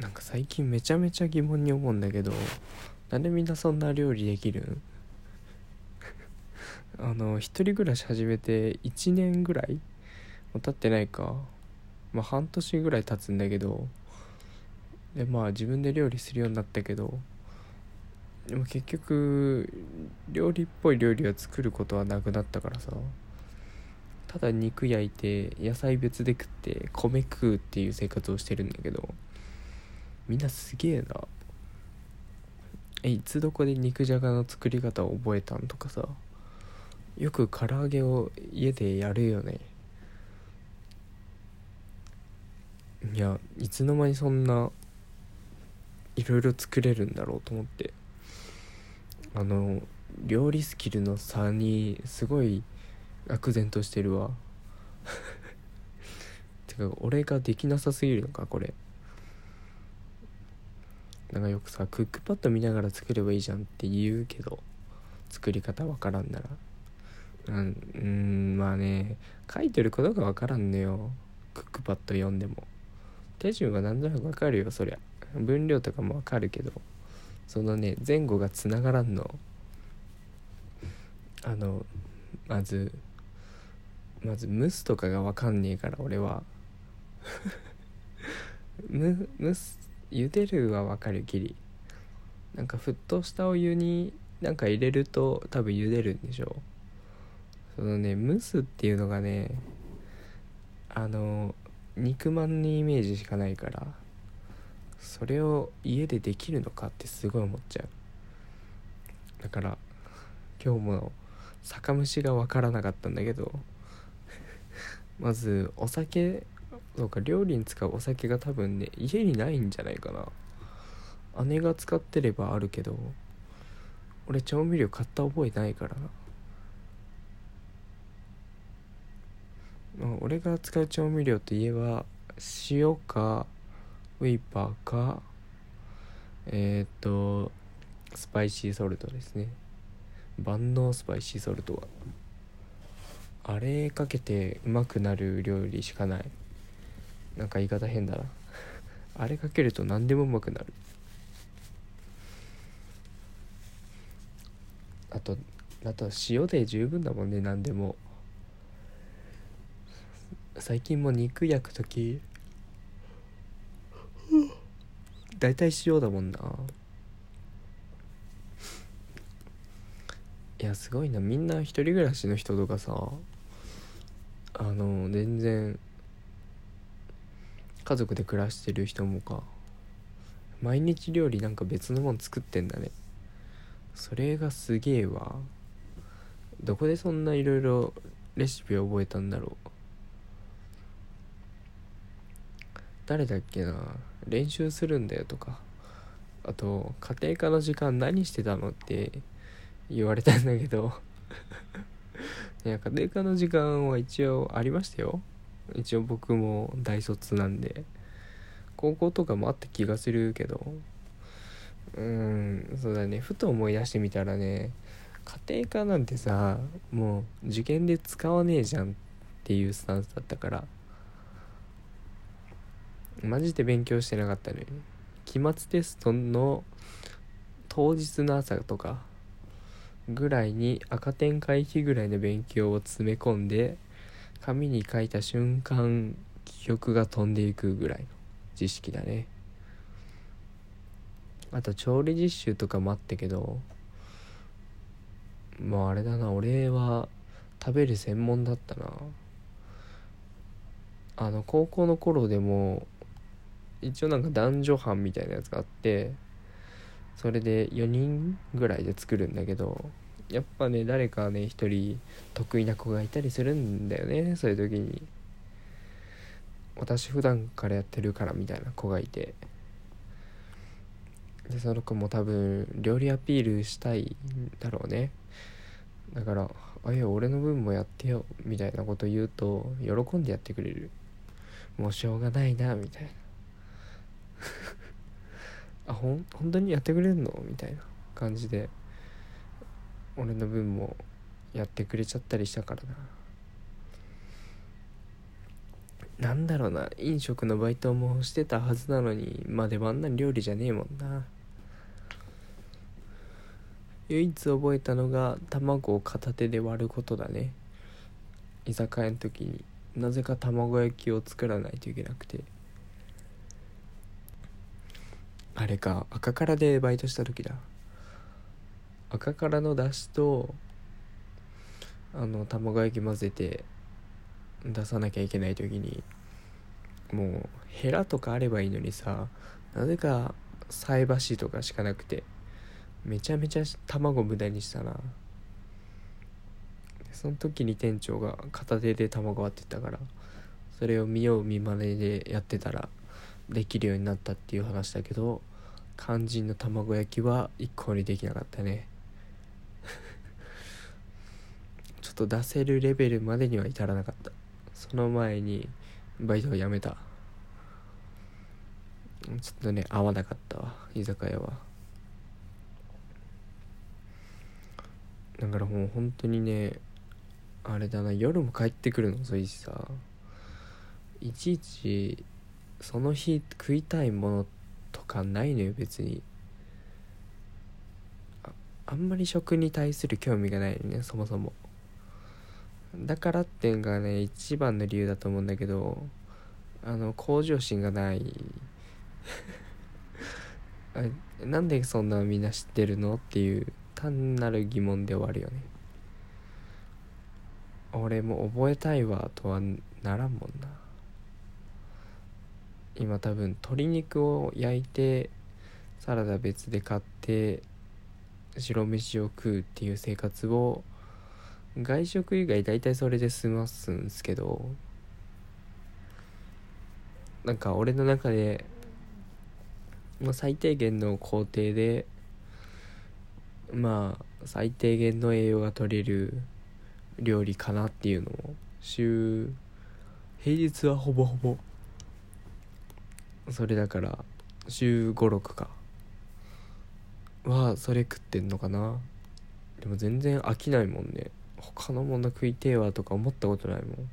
なんか最近めちゃめちゃ疑問に思うんだけどなんでみんなそんな料理できるん？あの一人暮らし始めて1年ぐらいもう経ってないか。まあ半年ぐらい経つんだけどでまあ自分で料理するようになったけどでも結局料理っぽい料理を作ることはなくなったからさ。ただ肉焼いて野菜別で食って米食うっていう生活をしてるんだけど。みんなすげえな。えいつどこで肉じゃがの作り方を覚えたんとかさ。よく唐揚げを家でやるよね。いやいつの間にそんないろいろ作れるんだろうと思って。あの料理スキルの差にすごい愕然としてるわ。てか俺ができなさすぎるのかこれ。なんかよくさクックパッド見ながら作ればいいじゃんって言うけど作り方わからんなら。うんまあね書いてることがわからんのよ。クックパッド読んでも。手順はなんとなくわかるよそりゃ。分量とかもわかるけど。そのね前後がつながらんの。あのまずまず蒸すとかがわかんねえから俺は。む蒸す茹でるはわかるきりなんか沸騰したお湯になんか入れると多分茹でるんでしょう。そのね蒸すっていうのがねあの肉まんにイメージしかないからそれを家でできるのかってすごい思っちゃう。だから今日も酒蒸しが分からなかったんだけどまずお酒そうか料理に使うお酒が多分ね家にないんじゃないかな。姉が使ってればあるけど俺調味料買った覚えないから。な、俺が使う調味料といえば塩かウィーパーかえっ、とスパイシーソルトですね。万能スパイシーソルトは。あれかけてうまくなる料理しかない。なんか言い方変だな。あれかけると何でもうまくなる。あとあと塩で十分だもんね何でも。最近も肉焼く時大体塩だもんな。いやすごいな。みんな一人暮らしの人とかさあの全然家族で暮らしてる人もか。毎日料理なんか別のもん作ってんだね。それがすげえわ。どこでそんないろいろレシピを覚えたんだろう。誰だっけな。練習するんだよとか。あと家庭科の時間何してたのって言われたんだけど。いや家庭科の時間は一応ありましたよ。一応僕も大卒なんで高校とかもあった気がするけどうんそうだね。ふと思い出してみたらね家庭科なんてさもう受験で使わねえじゃんっていうスタンスだったからマジで勉強してなかったのよ。期末テストの当日の朝とかぐらいに赤点回避ぐらいの勉強を詰め込んで紙に書いた瞬間記憶が飛んでいくぐらいの知識だね。あと調理実習とかもあったけどまああれだな俺は食べる専門だったな。あの高校の頃でも一応なんか男女班みたいなやつがあってそれで4人ぐらいで作るんだけどやっぱね誰かね一人得意な子がいたりするんだよねそういう時に。私普段からやってるからみたいな子がいて。でその子も多分料理アピールしたいんだろうね。だから「あいや俺の分もやってよ」みたいなこと言うと喜んでやってくれる。もうしょうがないなみたいな。あほん本当にやってくれんの？みたいな感じで。俺の分もやってくれちゃったりしたからな。なんだろうな。飲食のバイトもしてたはずなのにまでもあんな料理じゃねえもんな。唯一覚えたのが卵を片手で割ることだね。居酒屋の時に。なぜか卵焼きを作らないといけなくて。あれか赤からでバイトした時だ。赤からのだしとあの卵焼き混ぜて出さなきゃいけない時にもうヘラとかあればいいのにさなぜか菜箸とかしかなくてめちゃめちゃ卵無駄にしたな。その時に店長が片手で卵割ってたからそれを見よう見まねでやってたらできるようになったっていう話だけど肝心の卵焼きは一向にできなかったね。ちょっと出せるレベルまでには至らなかった。その前にバイトを辞めた。ちょっとね合わなかったわ居酒屋は。だからもう本当にねあれだな夜も帰ってくるの遅いしさ。いちいちその日食いたいものとかないのよ別に。ああんまり食に対する興味がないのねそもそも。だからっていうのがね一番の理由だと思うんだけどあの向上心がない。あなんでそんなみんな知ってるのっていう単なる疑問で終わるよね。俺も覚えたいわとはならんもんな。今多分鶏肉を焼いてサラダ別で買って白飯を食うっていう生活を外食以外大体それで済ますんですけどなんか俺の中で、まあ、最低限の工程でまあ最低限の栄養が取れる料理かなっていうのを週平日はほぼほぼそれだから週56か。はそれ食ってんのかな。でも全然飽きないもんね。他のもの食いてえわとか思ったことないもん。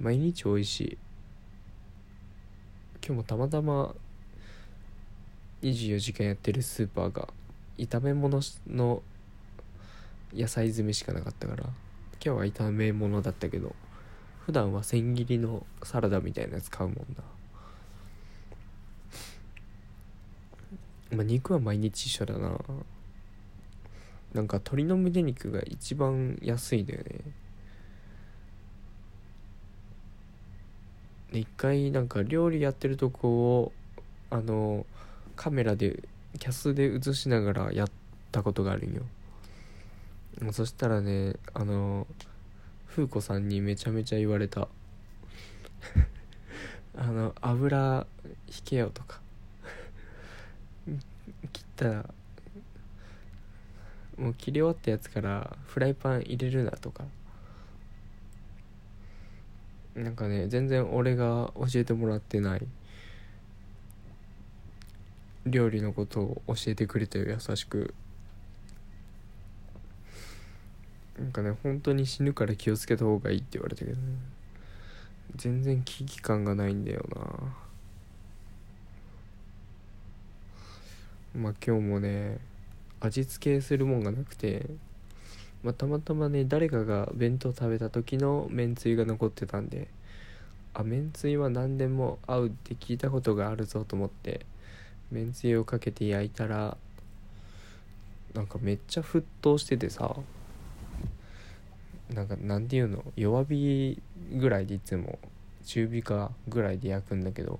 毎日美味しい。今日もたまたま24時間やってるスーパーが炒め物の野菜詰めしかなかったから今日は炒め物だったけど普段は千切りのサラダみたいなやつ買うもんな。まあ肉は毎日一緒だな。なんか鶏の胸肉が一番安いんだよね。で一回なんか料理やってるとこをあのカメラでキャスで映しながらやったことがあるんよ。そしたらねあの風子さんにめちゃめちゃ言われた。あの油引けよとか。切ったらもう切り終わったやつからフライパン入れるなとか。なんかね全然俺が教えてもらってない。料理のことを教えてくれて優しく。なんかね本当に死ぬから気をつけた方がいいって言われたけどね。全然危機感がないんだよな。まあ今日もね味付けするもんがなくて、まあ、たまたまね誰かが弁当食べた時のめんつゆが残ってたんであめんつゆは何でも合うって聞いたことがあるぞと思ってめんつゆをかけて焼いたらなんかめっちゃ沸騰しててさなんかなんていうの弱火ぐらいでいつも中火かぐらいで焼くんだけど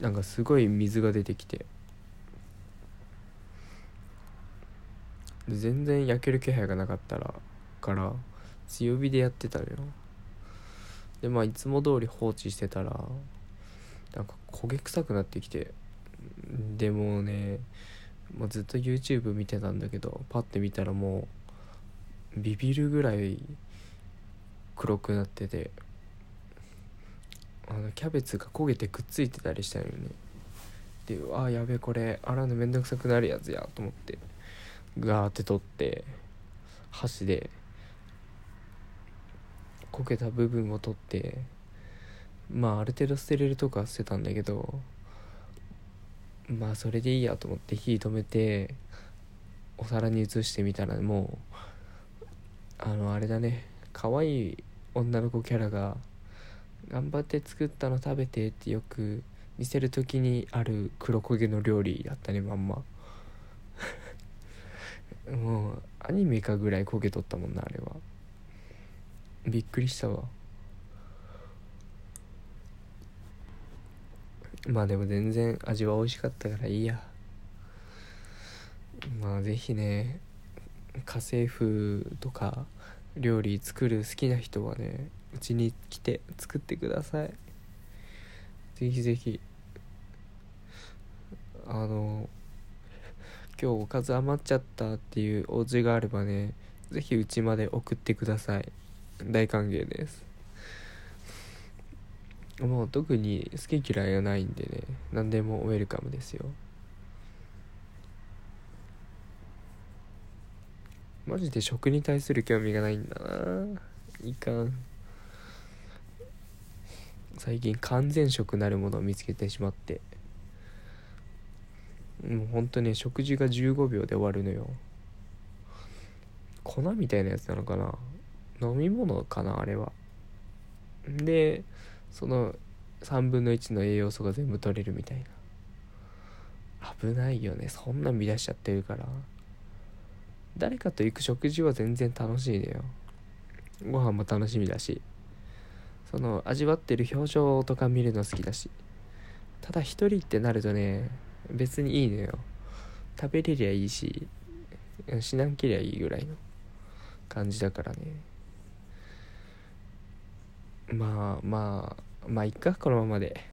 なんかすごい水が出てきて全然焼ける気配がなかったらから強火でやってたのよ。でまあいつも通り放置してたらなんか焦げ臭くなってきてでもね、まあ、ずっと YouTube 見てたんだけどパッて見たらもうビビるぐらい黒くなっててあのキャベツが焦げてくっついてたりしたよね。でうわやべえこれ洗うのめんどくさくなるやつやと思って。ガーって取って箸でこけた部分を取ってまあある程度捨てれるとこは捨てたんだけどまあそれでいいやと思って火止めてお皿に移してみたらもうあのあれだね可愛い女の子キャラが「頑張って作ったの食べて」ってよく見せる時にある黒焦げの料理だったねまんま。もうアニメかぐらい焦げとったもんなあれは。びっくりしたわ。まあでも全然味は美味しかったからいいや。まあ是非ね家政婦とか料理作る好きな人はねうちに来て作ってください。ぜひぜひ。あの今日おかず余っちゃったっていうお家があればねぜひうちまで送ってください。大歓迎です。もう特に好き嫌いはないんでね何でもウェルカムですよ。マジで食に対する興味がないんだな。いかん。最近完全食なるものを見つけてしまって。もうほんとね食事が15秒で終わるのよ。粉みたいなやつなのかな。飲み物かなあれは。でその3分の1の栄養素が全部取れるみたいな。危ないよね。そんなん乱しちゃってるから。誰かと行く食事は全然楽しいのよ。ご飯も楽しみだし。その味わってる表情とか見るの好きだし。ただ一人ってなるとね別にいいのよ。食べれりゃいいししなんけりゃいいぐらいの感じだからね。まあまあまあいっかこのままで。